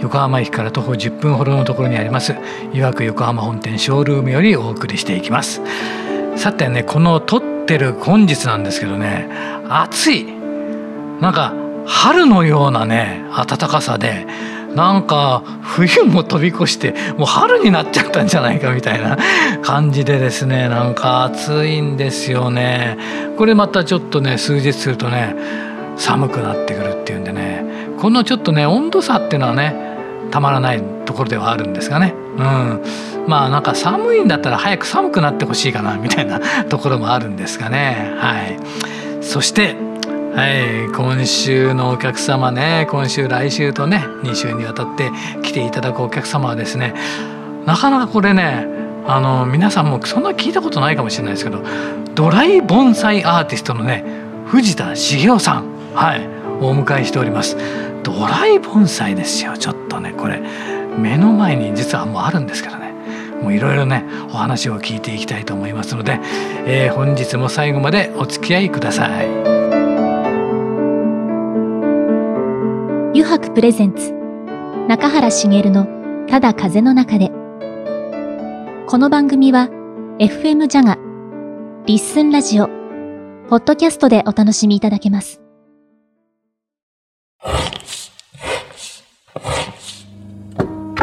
横浜駅から徒歩10分ほどのところにありますいわく横浜本店ショールームよりお送りしていきます。さてねこの撮ってる本日なんですけどね暑い。なんか春のようなね暖かさでなんか冬も飛び越してもう春になっちゃったんじゃないかみたいな 感じでですねなんか暑いんですよね。これまたちょっとね数日するとね寒くなってくるっていうんでねこのちょっとね温度差っていうのはねたまらないところではあるんですがね、うん、まあなんか寒いんだったら早く寒くなってほしいかなみたいな ところもあるんですがね。はい。そしてはい今週のお客様ね今週来週とね2週にわたって来ていただくお客様はですねなかなかこれねあの皆さんもそんな聞いたことないかもしれないですけどドライ盆栽アーティストのね藤田茂雄さん。はい。お迎えしております。ドライ盆栽ですよ。ちょっとねこれ目の前に実はもうあるんですけどね。もういろいろねお話を聞いていきたいと思いますので、えー、本日も最後までお付き合いください。油白プレゼンツ中原茂のただ風の中で。この番組は FM ジャガリッスンラジオポッドキャストでお楽しみいただけます。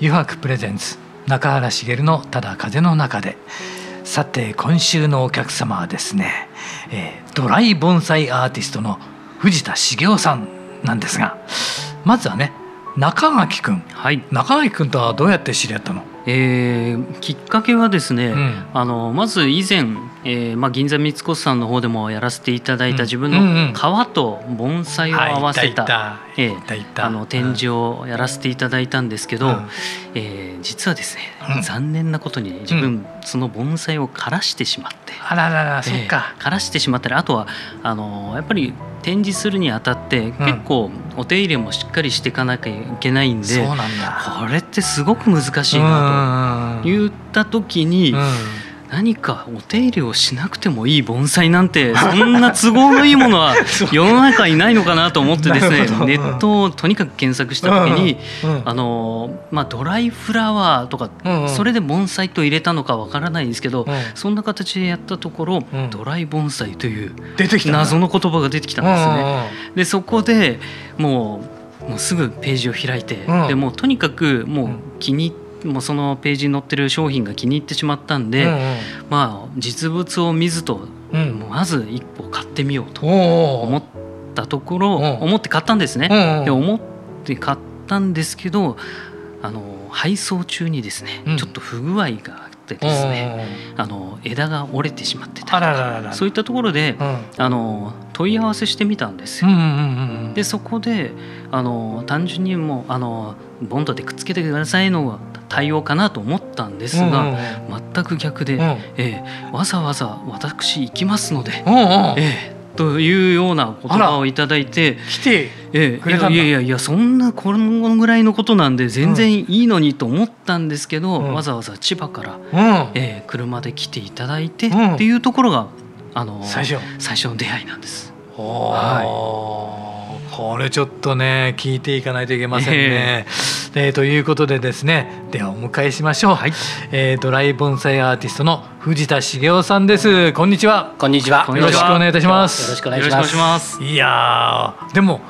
油白プレゼンツ中原茂のただ風の中で。さて今週のお客様はですね、えー、ドライ盆栽アーティストの藤田茂雄さんなんですがまずはね中垣君、はい、中垣君とはどうやって知り合ったの？えー、きっかけはですね、うん、あのまず以前、えーまあ、銀座三越さんの方でもやらせていただいた自分の川と盆栽を合わせた展示をやらせていただいたんですけど、うん、えー、実はですね、うん、残念なことに自分、その盆栽を枯らしてしまって。あららら、そっか。枯らしてしまったりあとはあのやっぱり展示するにあたって結構お手入れもしっかりしていかなきゃいけないんで、これってすごく難しいなと言った時に。何かお手入れをしなくてもいい盆栽なんてそんな都合のいいものは 世の中にないのかなと思ってですねネットをとにかく検索した時にあのまあドライフラワーとかそれで盆栽と入れたのかわからないんですけどそんな形でやったところドライ盆栽という謎の言葉が出てきたんですね。でそこでもうもうすぐページを開いて、でもとにかくもう気に入ってもうそのページに載ってる商品が気に入ってしまったんで、うんうん、まあ実物を見ずと、うん、まず一歩買ってみようと思ったところ、思って買ったんですね。うんうん、で思って買ったんですけどあの配送中にですね、ちょっと不具合がってですね、あの枝が折れてしまってたそういったところで、あの問い合わせしてみたんです。よ。でそこであの単純にもうあのボンドでくっつけてくださいの対応かなと思ったんですが、うん。うん全く逆で、うん、えー、わざわざ私行きますので、うんうん、えー、というような言葉をいただいて来てええ、いやいやいやそんなこのぐらいのことなんで全然いいのにと思ったんですけど、うん、わざわざ千葉から、うん、えー、車で来ていただいて、っていうところがあの最初。最初の出会いなんです。はいこれちょっとね聞いていかないといけませんね。えー、ということでですねではお迎えしましょう、はい。えー、ドライ盆栽アーティストの藤田茂雄さんです。こんにちは。こんにちは。よろしくお願いいたします。よろしくお願いします。いやでも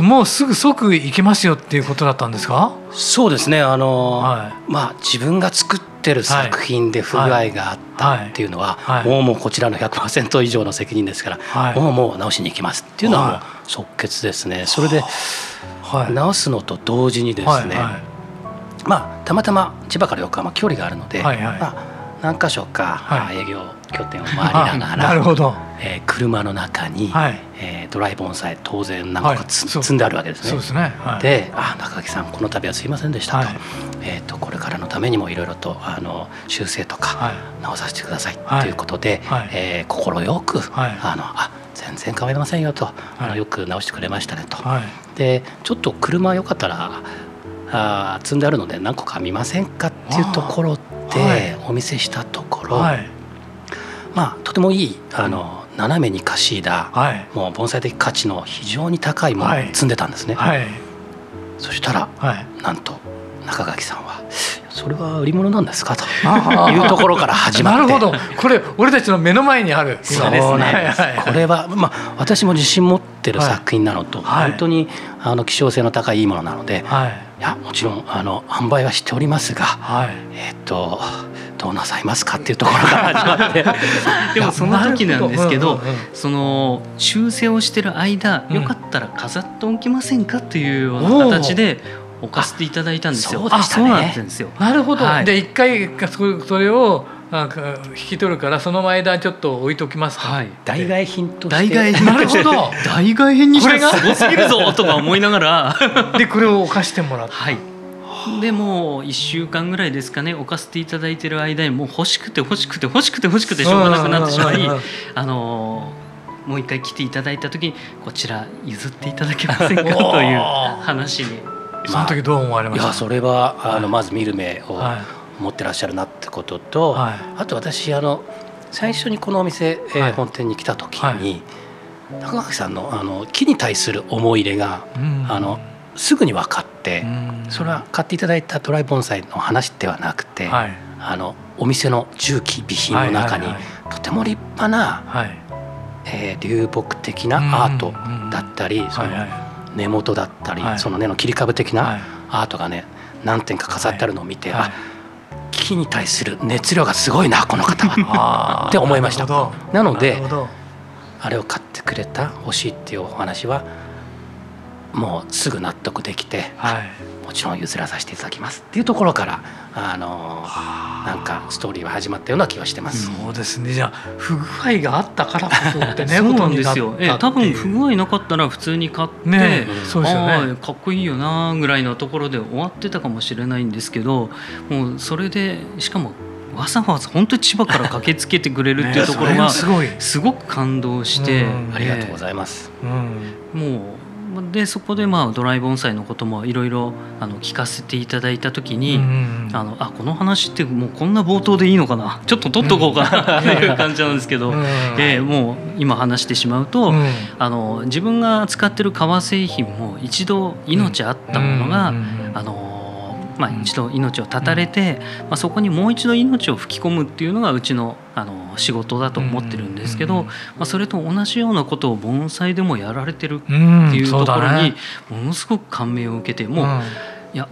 もうすぐ即行けますよっていうことだったんですか？そうですね。あの、はい、まあ自分が作ってる作品で不具合があったっていうのは、はい。はい、もうもうこちらの100%以上の責任ですから、もうもう直しに行きますっていうのはもう即決ですね。それで、直すのと同時にですね、まあたまたま千葉から横浜距離があるので、まあ何箇所か営業拠点を回りながら、なるほど。えー、車の中に、はい、えー、ドライ盆栽当然何個かつ、はい、積んであるわけですね。そうですね、はい、で「あ中垣さんこの度はすいませんでしたと」えーと、これからのためにもいろいろとあの修正とか直させてくださいということで快、えー、心よく、あのあ全然構いませんよと、あのよく直してくれましたねと。でちょっと車よかったらあ積んであるので何個か見ませんかっていうところでお見せしたところ、はい、まあとてもいいあの斜めにかしいだ、はい、もう盆栽的価値の非常に高いものを積んでたんですね。はい、そしたら、なんと中垣さんはそれは売り物なんですか？というところから始まって。なるほど。これ俺たちの目の前にある。そうです。ね、これは、まあ、私も自信持ってる作品なのと、はい、本当にあの希少性の高いいいものなので、はい、いやもちろんあの販売はしておりますが、はい、えっ、とどうなさいますかっていうところから始まって でもその時なんですけど、その修正をしてる間、よかったら飾っておきませんかっていうような形で置かせていただいたんですよ。あそうなんですよ。なるほど。はい、で一回それをなんか引き取るからその間ちょっと置いときますか、はい、代替品と代替品。なるほど。代替品にしてす。ごすぎるぞとか思いながら。でこれを置かしてもらって。はい。でもう1週間ぐらいですかね置かせていただいてる間にもう欲しくて欲しくて欲しくて欲しくてしょうがなくなってしまいあのもう一回来ていただいた時にこちら譲っていただけませんか？という話に。その時どう思われました、いやそれはあのまず見る目を持ってらっしゃるなってことと、はい、あと私あの最初にこのお店、えー、本店に来た時に、高垣さんのあの木に対する思い入れが、あのすぐに分かって、それは買っていただいたトライ盆栽の話ではなくて、はい、あのお店の重機備品の中に、とても立派な、はい、えー、流木的なアートだったり、その根元だったり、その根の切り株的なアートがね何点か飾ってあるのを見て、あ木に対する熱量がすごいなこの方は。って思いました。なのであれを買ってくれた欲しいっていうお話はもうすぐ納得できて、はい、もちろん譲らさせていただきますっていうところからあのなんかストーリーは始まったような気はしてます。そうですね。じゃあ不具合があったからこそってね、そうなんですよ。え、多分不具合なかったら普通に買って、ね、そうですよね。かっこいいよなぐらいのところで終わってたかもしれないんですけど、もうそれでしかもわざわざ本当に千葉から駆けつけてくれるっていうところがすごく感動して、ありがとうございます。もうでそこでまあドライ盆栽のこともいろいろ聞かせていただいた時に、あのあこの話ってもうこんな冒頭でいいのかな？ちょっと取っとこうかなっていう感じなんですけど、えー、もう今話してしまうと、あの自分が使ってる革製品も一度命あったものが、あのまあ、一度命を絶たれて、まあ、そこにもう一度命を吹き込むっていうのがうちのあの仕事だと思ってるんですけど、まあ、それと同じようなことを盆栽でもやられてるっていうところにものすごく感銘を受けてもう、いや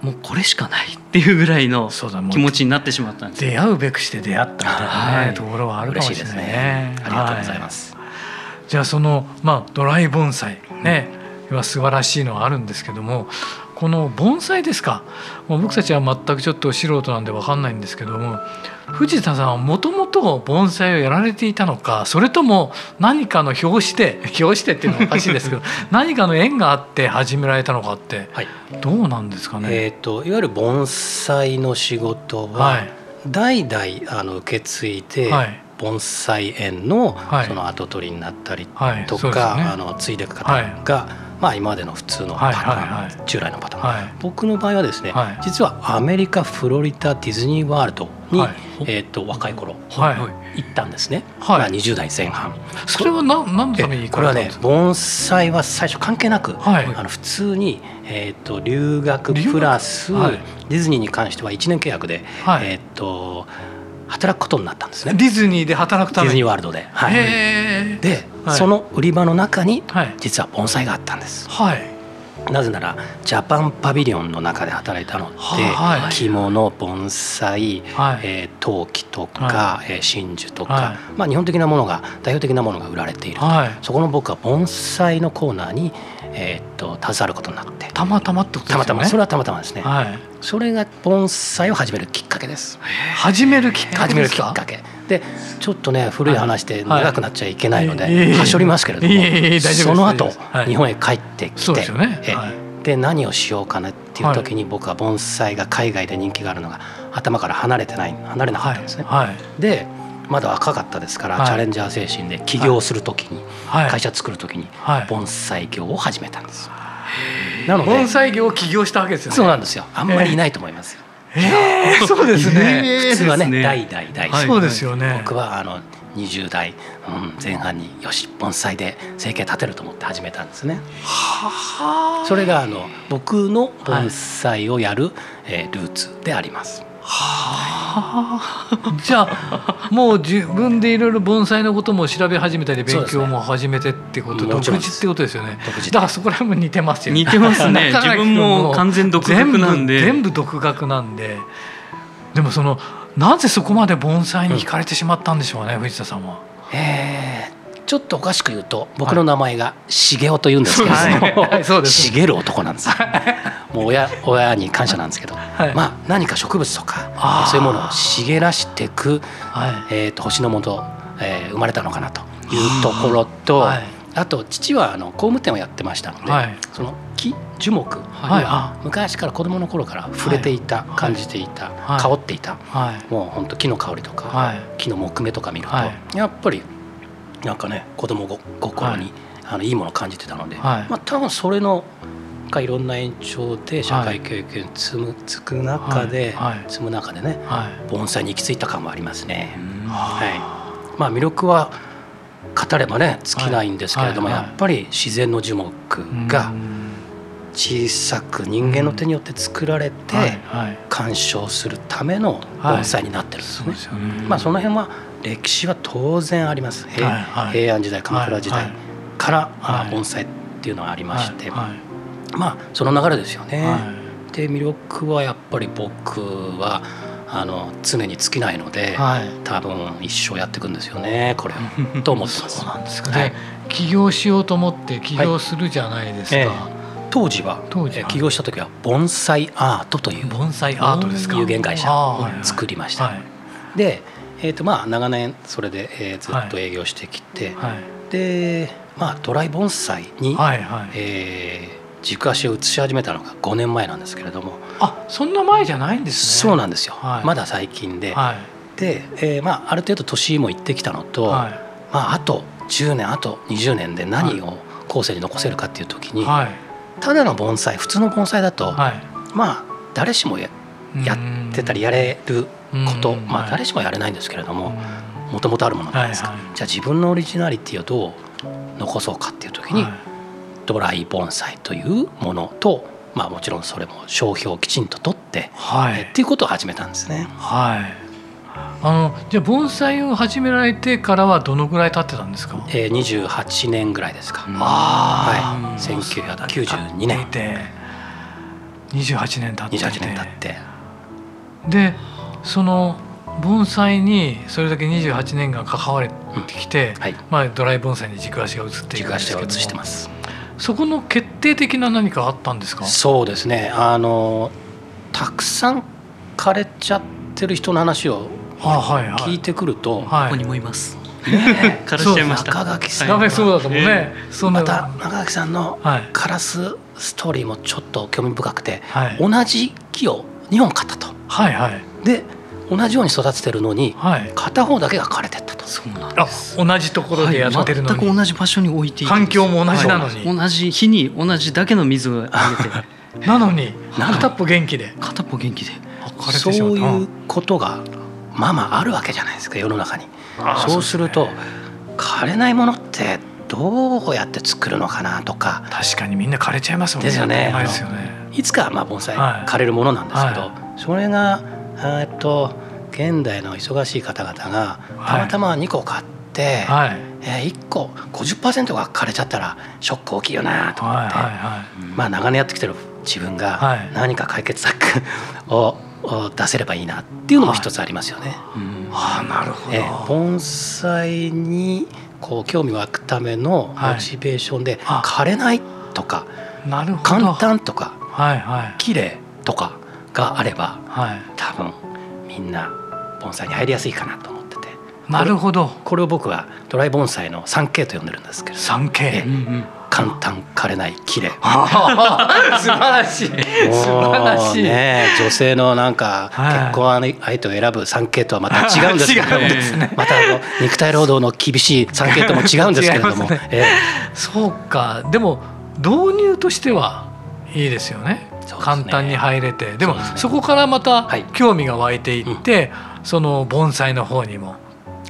もうこれしかないっていうぐらいの気持ちになってしまったんです出会うべくして出会ったみたいな、はい、ところはあるかもしれないね。ありがとうございます。はい、じゃあそのまあドライ盆栽ね、は素晴らしいのはあるんですけどもこの盆栽ですか。もう僕たちは全くちょっと素人なんで分かんないんですけども藤田さんはもともと盆栽をやられていたのかそれとも何かの表紙で 表紙でっていうのはおかしいですけど 何かの縁があって始められたのかって、はい、どうなんですかね、えーと、いわゆる盆栽の仕事は、代々あの受け継いで、はい。盆栽園のその跡取りになったりとか、あの継いでいく方が、まあ、今までの普通のパターン、従来のパターン、僕の場合はですね、実はアメリカフロリダディズニーワールドに、えー、と若い頃、行ったんですね、はい。まあ、20代前半。それは何何のためにこれはね盆栽は最初関係なく、あの普通に、えー、と留学プラス、ディズニーに関しては1年契約で、えっ、と働くことになったんですね。ディズニーで働くためディズニーワールドで、はい、で、はい、その売り場の中に実は盆栽があったんです、はい、なぜならジャパンパビリオンの中で働いたので、はい、着物盆栽、はい、えー、陶器とか、はい、えー、真珠とか、はい、まあ、日本的なものが代表的なものが売られていると、はい、そこの僕は盆栽のコーナーに、えー、っと携わることになって。たまたまってことですね？たまたま。それはたまたまですね、はい、それが盆栽を始めるきっかけです。始めるきっかけ始めるきっかけ。でちょっとね古い話で長くなっちゃいけないので、はしょりますけれども、その後、日本へ帰ってきて、ね。で何をしようかなっていう時に僕は盆栽が海外で人気があるのが頭から離れてない離れなかったんですね。でまだ若かったですから、チャレンジャー精神で起業する時に、会社作る時に盆栽業を始めたんです。なので盆栽業を起業したわけですよ、ね、そうなんですよ。あんまりいないと思いますよ。えー、そうですね。普通はね、代々代そうですよね。僕はあの20代、うん、前半によし盆栽で生計立てると思って始めたんですね。はそれがあの僕の盆栽をやる、はい、えー、ルーツであります。はあ、じゃあもう自分でいろいろ盆栽のことも調べ始めたり勉強も始めてってこと、ね、独自ってことですよね。だからそこら辺も似てますよね。似てますね。自分も完全独学なんで。全部独学なんで。でもそのなぜそこまで盆栽に惹かれてしまったんでしょうね、うん、藤田さんは。えーちょっとおかしく言うと僕の名前が茂雄と言うんですけども、はい、茂る男なんですもう親親に感謝なんですけど、はい、まあ何か植物とかそういうものを茂らしていく、はい、えーと、星のもと、えー、生まれたのかなというところと、あと父はあの工務店をやってましたので、その木樹木には昔から子供の頃から触れていた、感じていた、香っていた、もう本当木の香りとか、木の木目とか見ると、やっぱりなんかね子供心に、あのいいものを感じてたので、まあ多分それのかいろんな延長で社会経験積むつく中で、積む中でね、盆栽に行き着いた感もありますね。はい。まあ、魅力は語ればね尽きないんですけれども、やっぱり自然の樹木が小さく人間の手によって作られて鑑賞するための盆栽になってるんですね。まあその辺は歴史は当然あります。平,、平安時代鎌倉時代から、盆栽っていうのがありまして、まあその流れですよね。で魅力はやっぱり僕はあの常に尽きないので、はい、多分一生やっていくんですよねこれ と思ってます。そうなんですか、ね、起業しようと思って起業するじゃないですか。はい。ええ当時は当時起業した時は盆栽アートという盆栽アートですか。有限会社を作りました。はいはい、でえーとまあ、長年それで、えー、ずっと営業してきて、はい、で、まあ、ドライ盆栽に、はいはい、えー、軸足を移し始めたのが5年前なんですけれども。あそんな前じゃないんですね。そうなんですよ、はい、まだ最近で、はい、で、えーまあ、ある程度年もいってきたのと、はい、まあ、あと10年あと20年で何を後世に残せるかっていう時に、はい、ただの盆栽普通の盆栽だと、まあ誰しもややってたりやれること、まあ、誰しもやれないんですけれどももともとあるものなんですか、じゃあ自分のオリジナリティをどう残そうかっていう時に、ドライ盆栽というものと、まあ、もちろんそれも商標をきちんと取って、はい、っていうことを始めたんですね。はい。あのじゃあ盆栽を始められてからはどのぐらい経ってたんですか？えー、28年ぐらいですか。あはい、1992年。28年経って。28年経って。でその盆栽にそれだけ28年間関われてきて、うん。はい、まあ、ドライ盆栽に軸足が移っていくんですけどしてます。そこの決定的な何かあったんですか？そうですね。あのたくさん枯れちゃってる人の話を聞いてくると、はい、ここにもいます。ね、枯らしちゃいました。中垣さん、そうだと思うね。そまた中垣さんのカラスストーリーもちょっと興味深くて、はい、同じ木を2本買ったと。はいはい。で同じように育ててるのに、はい、片方だけが枯れてったと。そうなんです。同じところでやってるのに、はい、全く同じ場所に置いてい環境も同じなのに、同じ日に同じだけの水をあげて。なのに 片っぽ元気で。片っぽ元気で。そういうことがまあまああるわけじゃないですか世の中に。そうすると、枯れないものってどうやって作るのかなとか。確かにみんな枯れちゃいますもんね。ですよねいつかまあ盆栽枯れるものなんですけど、それがえっと現代の忙しい方々がたまたま2個買って、はい、えー、1個50%が枯れちゃったらショック大きいよなと思って、はいはいはい、まあ長年やってきてる自分が何か解決策 を出せればいいなっていうのも一つありますよね。はい、あなるほど、えー、盆栽にこう興味湧くためのモチベーションで枯れないとか、なるほど。簡単とか、はいはい、綺麗とかがあれば、はい、多分みんな盆栽に入りやすいかなと思ってて。なるほど。これを僕はドライ盆栽の 3K と呼んでるんですけど。3K、うんうん。簡単枯れない綺麗。素晴らしい。素晴らしい、ね、女性のなんか結婚相手を選ぶ 3K とはまた違うんですけども、ね、またあの肉体労働の厳しい 3K とも違うんですけれども、ね。えー、そうか。でも導入としてはいいですよね。簡単に入れて。でもそこからまた興味が湧いていって、その盆栽の方にも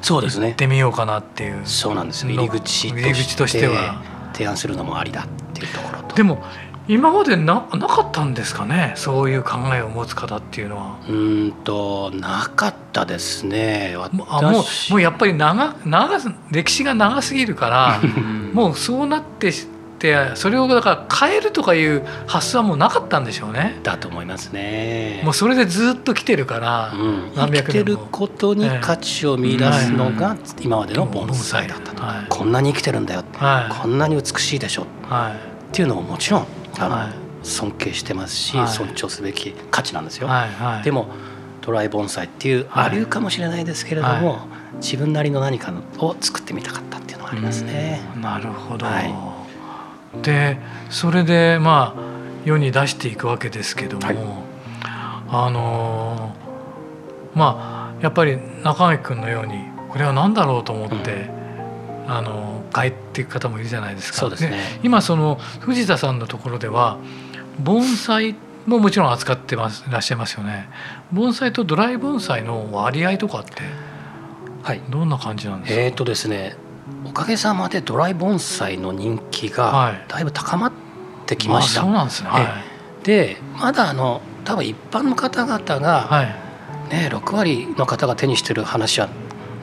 そうですね。行ってみようかなっていうそうなんです入り口入り口としては。提案するのもありだっていうところと。でも今までななかったんですかね？そういう考えを持つ方っていうのは。うんとなかったですね。あもうもうやっぱり長長歴史が長すぎるからもうそうなってってそれをだから変えるとかいう発想はもうなかったんでしょうね。だと思いますね。もうそれでずっと来てるから、うん、生きてることに価値を見出すのが今までの盆栽だったと、はい、こんなに生きてるんだよ、はい、こんなに美しいでしょ、はい、っていうのももちろんあの、尊敬してますし、尊重すべき価値なんですよ。でもドライ盆栽っていうありうかもしれないですけれども、自分なりの何かを作ってみたかったっていうのがありますね。なるほど、でそれでまあ世に出していくわけですけども、はい、あのまあやっぱり中垣君のようにこれは何だろうと思って、うん、あの帰っていく方もいるじゃないですか。そうですね、今その藤田さんのところでは盆栽ももちろん扱ってますいらっしゃいますよね。盆栽とドライ盆栽の割合とかってはいどんな感じなんですか？えっ、ー、とですねおかげさまでドライ盆栽の人気がだいぶ高まってきました。はい、そうなんですね、はい、でまだあの多分一般の方々が、はい、ね、6割の方が手にしてる話は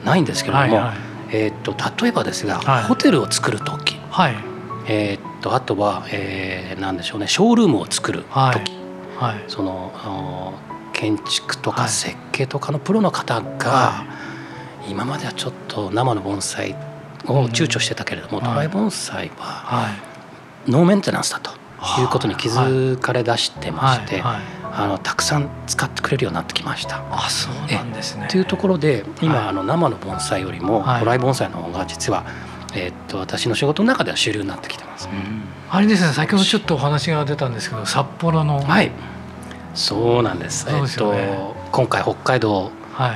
ないんですけれども、はいはい、えーと、例えばですが、はい、ホテルを作る時、はい。えーと、あとは、えー、何でしょうねショールームを作る時、はい、その建築とか設計とかのプロの方が、今まではちょっと生の盆栽を躊躇してたけれども、ドライ盆栽はノーメンテナンスだということに気づかれ出してまして。あのたくさん使ってくれるようになってきました。あそうなんですね。というところで今、あの生の盆栽よりもドライ盆栽の方が実は、えー、っと私の仕事の中では主流になってきてます、うん、あれですね先ほどちょっとお話が出たんですけど札幌のはい。そうなんです。えっと今回北海道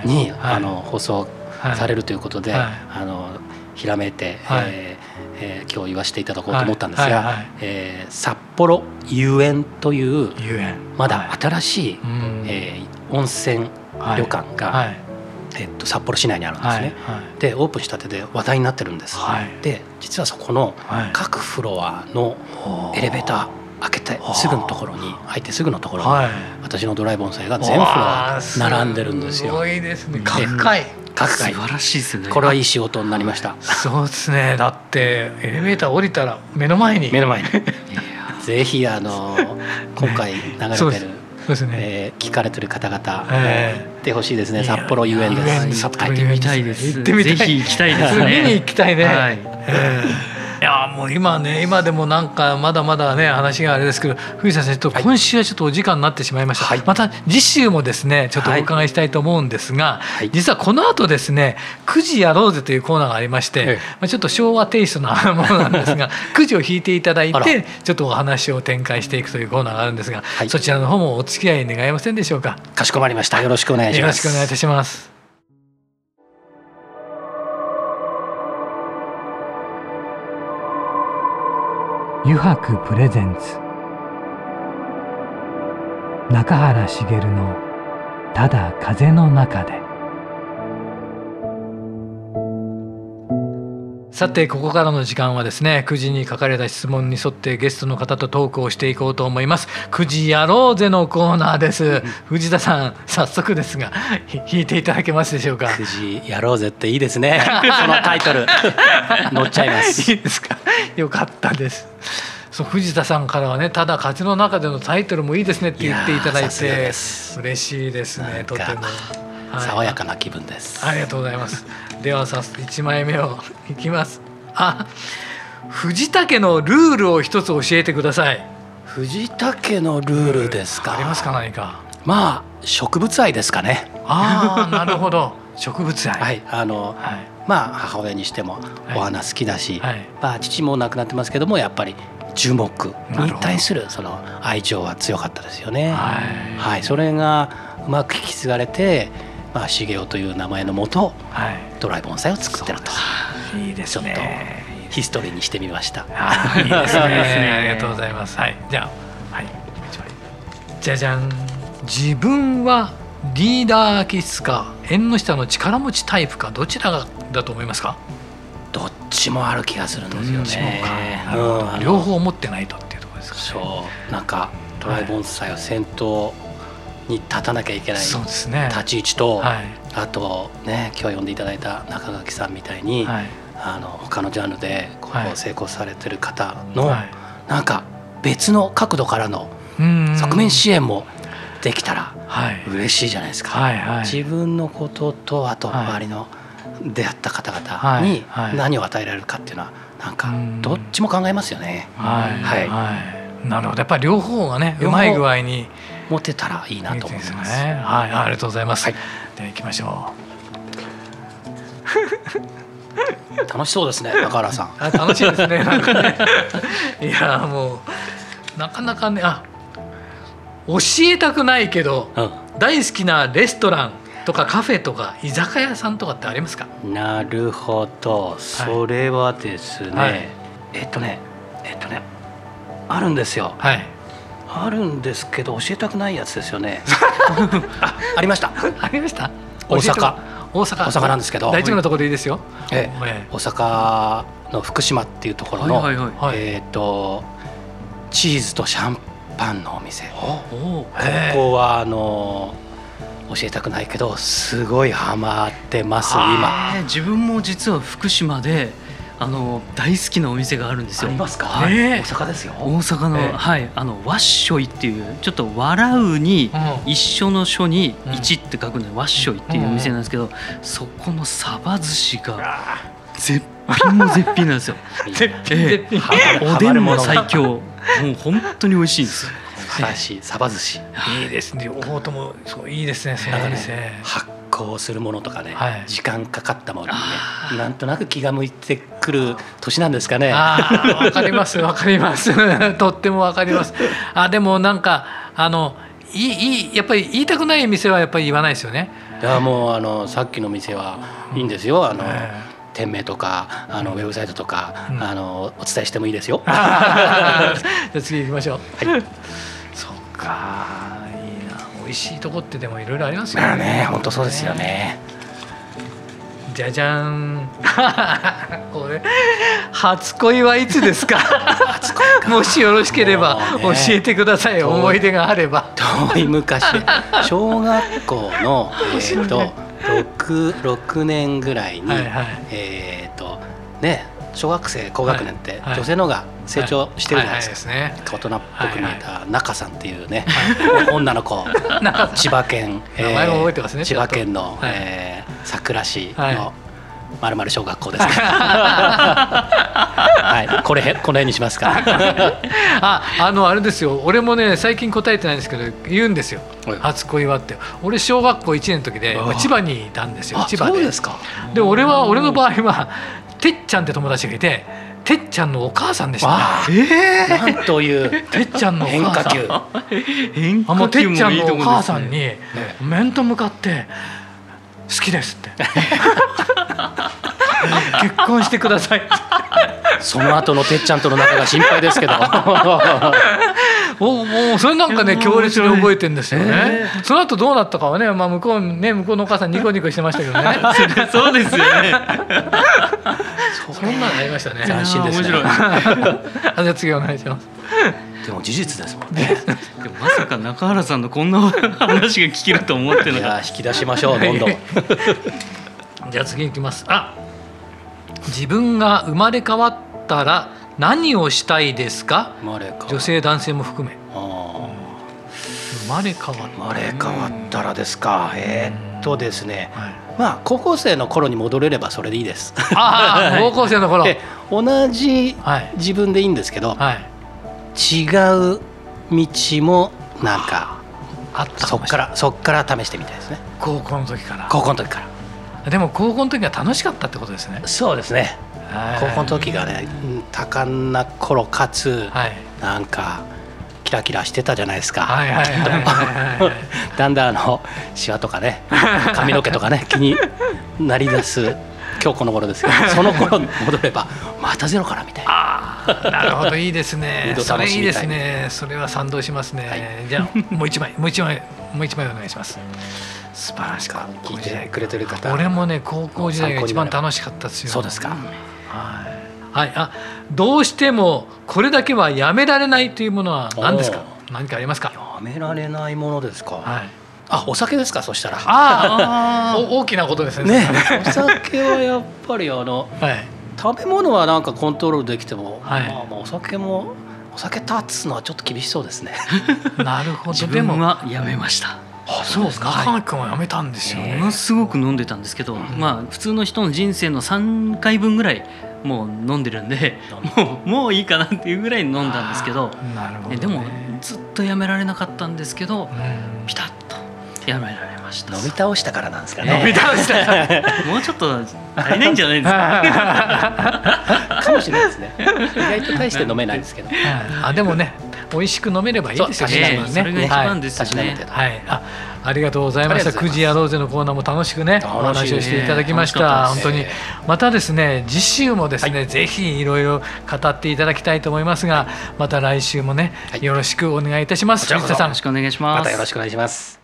に、あの放送されるということで、あのひらめいて、はい、えー、えー、今日言わせていただこうと思ったんですが、はいはい。はい、えー、札幌遊園というまだ新しい、はい、えー、温泉旅館が、はい、えっと、札幌市内にあるんですね、でオープンしたてで話題になってるんです、はい、で実はそこの各フロアのエレベーター開けてすぐのところに入ってすぐのところに私のドライ盆栽が全フロア並んでるんですよ。すごいですね。高い。各回素晴らしいですね。これはいい仕事になりました。そうですね。だってエレベーター降りたら目の前に。目の前に。ぜひあの今回流れてる、そうですね、えー、聞かれてる方々、えー、行ってほしいですね。札幌遊園です。札幌行ってみたいです。行ってみたいぜひ行きたいですね。見に行きたいね、はい。えー。いやもう今ね今でもなんかまだまだね話があれですけど藤田先生と今週はちょっとお時間になってしまいました、はい、また次週もですねちょっとお伺いしたいと思うんですが、はい、実はこの後ですね9時やろうぜというコーナーがありまして、まあ、ちょっと昭和テイストなものなんですが 9時を引いていただいてちょっとお話を展開していくというコーナーがあるんですが、はい、そちらの方もお付き合い願えませんでしょうか？かしこまりました。よろしくお願いします。よろしくお願いいたします油白プレゼンツ。中原茂の「ただ風の中で」さてここからの時間はですね9時に書かれた質問に沿ってゲストの方とトークをしていこうと思います。9時やろうぜのコーナーです、藤田さん早速ですが弾いていただけますでしょうか？9時やろうぜっていいですね。そのタイトル。乗っちゃいます。いいですか？よかったです。そう藤田さんからはねただ風の中でのタイトルもいいですねって言っていただいて嬉しいですねとても、はい、爽やかな気分です。ありがとうございます。ではさ1枚目をいきます。あ藤田のルールを一つ教えてください。藤田のルールですか？ありますか何か？まあ植物愛ですかね。ああなるほど。植物愛。はいあの、はい、まあ母親にしてもお花好きだし、はい、まあ父も亡くなってますけどもやっぱり樹木に対するその愛情は強かったですよね。はい、はい、それがうまく引き継がれてまあ、茂雄という名前のもと、はい、ドライ盆栽を作ってると。いいですね。ヒストリーにしてみました。あいいですね。ありがとうございます。はい、じゃあ、はい、じゃじゃん。自分はリーダー気質か縁の下の力持ちタイプかどちらがだと思いますか？どっちもある気がするんですよね。うん、両方持ってないとっていうところですか、ね、そう、なんかドライ盆栽を先頭に立たなきゃいけない。立ち位置と、はい、あとね今日呼んでいただいた中垣さんみたいに、はい、あの他のジャンルでこう成功されてる方の、はい、なんか別の角度からの側面支援もできたら嬉しいじゃないですか。はいはい、自分のこととあと周りの出会った方々に何を与えられるかっていうのはなんかどっちも考えますよね。はい、はい。なるほど。やっぱり両方がねうまい具合に持てたらいいなと思います。いいね、はい、ありがとうございます。はい、では行きましょう。楽しそうですね、中原さん。あ楽しいですね。ね。いやもうなかなかねあ教えたくないけど、うん、大好きなレストランとかカフェとか居酒屋さんとかってありますか？なるほど、それはですね。はい、えっとねえっとねあるんですよ。はい。あるんですけど教えたくないやつですよね。あありました。ありました？大阪。大阪。大阪なんですけど。大丈夫なところでいいですよ、ええ、大阪の福島っていうところの、はいはいはい、えっ、ー、とチーズとシャンパンのお店。ここはあの教えたくないけどすごいハマってます今。自分も実は福島であの大好きなお店があるんですよ。ありますか？大阪ですよ。大阪の、はいあのわっしょいっていうちょっと笑うに一緒の書に一って書くのでわっしょいっていうお店なんですけど、そこのサバ寿司が絶品も絶品なんですよ。絶品絶品。おでんも最強。もう本当に美味しいんですよ。素晴らしいサバ寿司。いいですね。両方ともそういいですね。その店。行するものとかね、はい、時間かかったものにねなんとなく気が向いてくる年なんですかね。わかりますわかります とってもわかります。あでもなんかあのいいいやっぱり言いたくない店はやっぱり言わないですよね。いやもうあのさっきの店はいいんですよ。あの、店名とかあのウェブサイトとか、うん、あのお伝えしてもいいですよ。じゃあ次行きましょう。はい。そっか。美味しいとこってでもいろいろありますよね。ね本当そうですよね。じゃじゃん。これ初恋はいつですか？もしよろしければ教えてください。思い出があれば。遠い昔 小学校のえっ、ー、と六六年ぐらいに、はいはい、えっ、ー、とね小学生高学年って女性の方が成長してるじゃないですか、はい。はい。はい、大人っぽく見えた中さんっていうね、女の子。千葉県、えー、名前覚えてますね千葉県の、はい、えー、佐倉市の、まるまる小学校です、ね。はい、これこの辺にしますか。あ、あのあれですよ。俺もね最近答えてないんですけど言うんですよ。初恋はって。俺小学校一年の時で千葉にいたんですよ。千葉で。で俺は俺の場合はてっちゃんって友達がいててっちゃんのお母さんでした、ね、えー、なんというてっちゃんのお母さん。変化球。てっちゃんのお母さんに面と向かって「好きです」って結婚してください。その後のてっちゃんとの仲が心配ですけど。おもうそれなんかね強烈に覚えてるんですよね、えー、その後どうなったかはね、まあ、向こうね向こうのお母さんニコニコしてましたけどね。そうですよね。そんなのありましたね。斬新ですね。面白い。あ じゃあ次お願いします。でも事実ですもんね。でもまさか中原さんのこんな話が聞けると思ってなかった。引き出しましょうどんどん。じゃあ次いきます。あ、自分が生まれ変わったら何をしたいですか？女性男性も含め。生まれ変わった。生まれ変わったらですか。えー、っとですね。はい、まあ高校生の頃に戻れればそれでいいです。ああ、高校生の頃。同じ自分でいいんですけど、はい、違う道もなんかあったそっからそっから試してみたいですね高校の時から高校の時からでも高校の時は楽しかったってことですね。そうですね。高校の時がね多感な頃かつ、はい、なんかキラキラしてたじゃないですか。だんだんあのシワとかね 髪の毛とかね気になりだす今日この頃ですけど その頃に戻ればまたゼロからみたいな。なるほどいいですね。それいいですね。それは賛同しますね、はい、じゃあもう一枚もう一枚もう一枚お願いします素晴らしか聞いてくれてる方。俺もね高校時代が一番楽しかったですよ。そうですか、はい。はい、あどうしてもこれだけはやめられないというものは何ですか？何かありますか？やめられないものですか、はい。あお酒ですかそしたら。ああ 大きなことですね、ね、お酒はやっぱりあの、はい、食べ物はなんかコントロールできても、はい、まあ、まあお酒もお酒立つのはちょっと厳しそうですね。なるほど。自分はやめましたあそうですか。中垣君はやめたんですよ、ものすごく飲んでたんですけど、まあ普通の人の人生の3回分ぐらいもう飲んでるんでもうもういいかなっていうぐらい飲んだんですけど。なるほど、ね、でもずっとやめられなかったんですけど、ピタッとやめられました。飲み倒したからなんですかね。飲み倒した。もうちょっと足りないんじゃないですか？かもしれないですね。意外と大して飲めないですけど。あでもね美味しく飲めればいいですよね。それが一番ですね。はい。あ、ありがとうございました。9時やろうぜのコーナーも楽しくね、お話をしていただきました。本当にまたですね、次週もですね、ぜひいろいろ語っていただきたいと思いますが、また来週もね、よろしくお願いいたします。藤田さん、よろしくお願いします。またよろしくお願いします。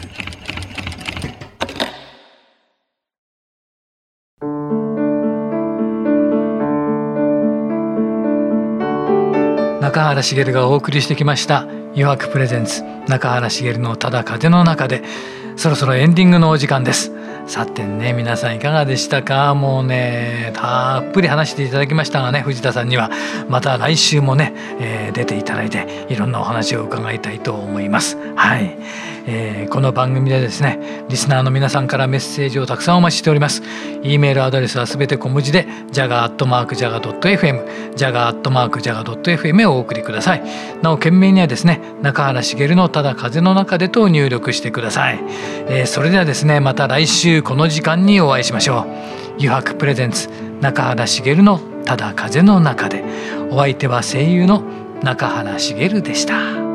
中原茂がお送りしてきました「余白プレゼンツ中原茂のただ風の中で」そろそろエンディングのお時間です。さてね皆さんいかがでしたか？もうねたっぷり話していただきましたがね藤田さんにはまた来週もね、えー、出ていただいていろんなお話を伺いたいと思います。はい、えー、この番組でですねリスナーの皆さんからメッセージをたくさんお待ちしております。e メールアドレスはすべて小文字で jaga.jaga.fm jaga.jaga.fm へお送りください。なお件名にはですね中原茂のただ風の中でと入力してください、えー、それではですねまた来週この時間にお会いしましょう。油白プレゼンツ中原茂のただ風の中で。お相手は声優の中原茂でした。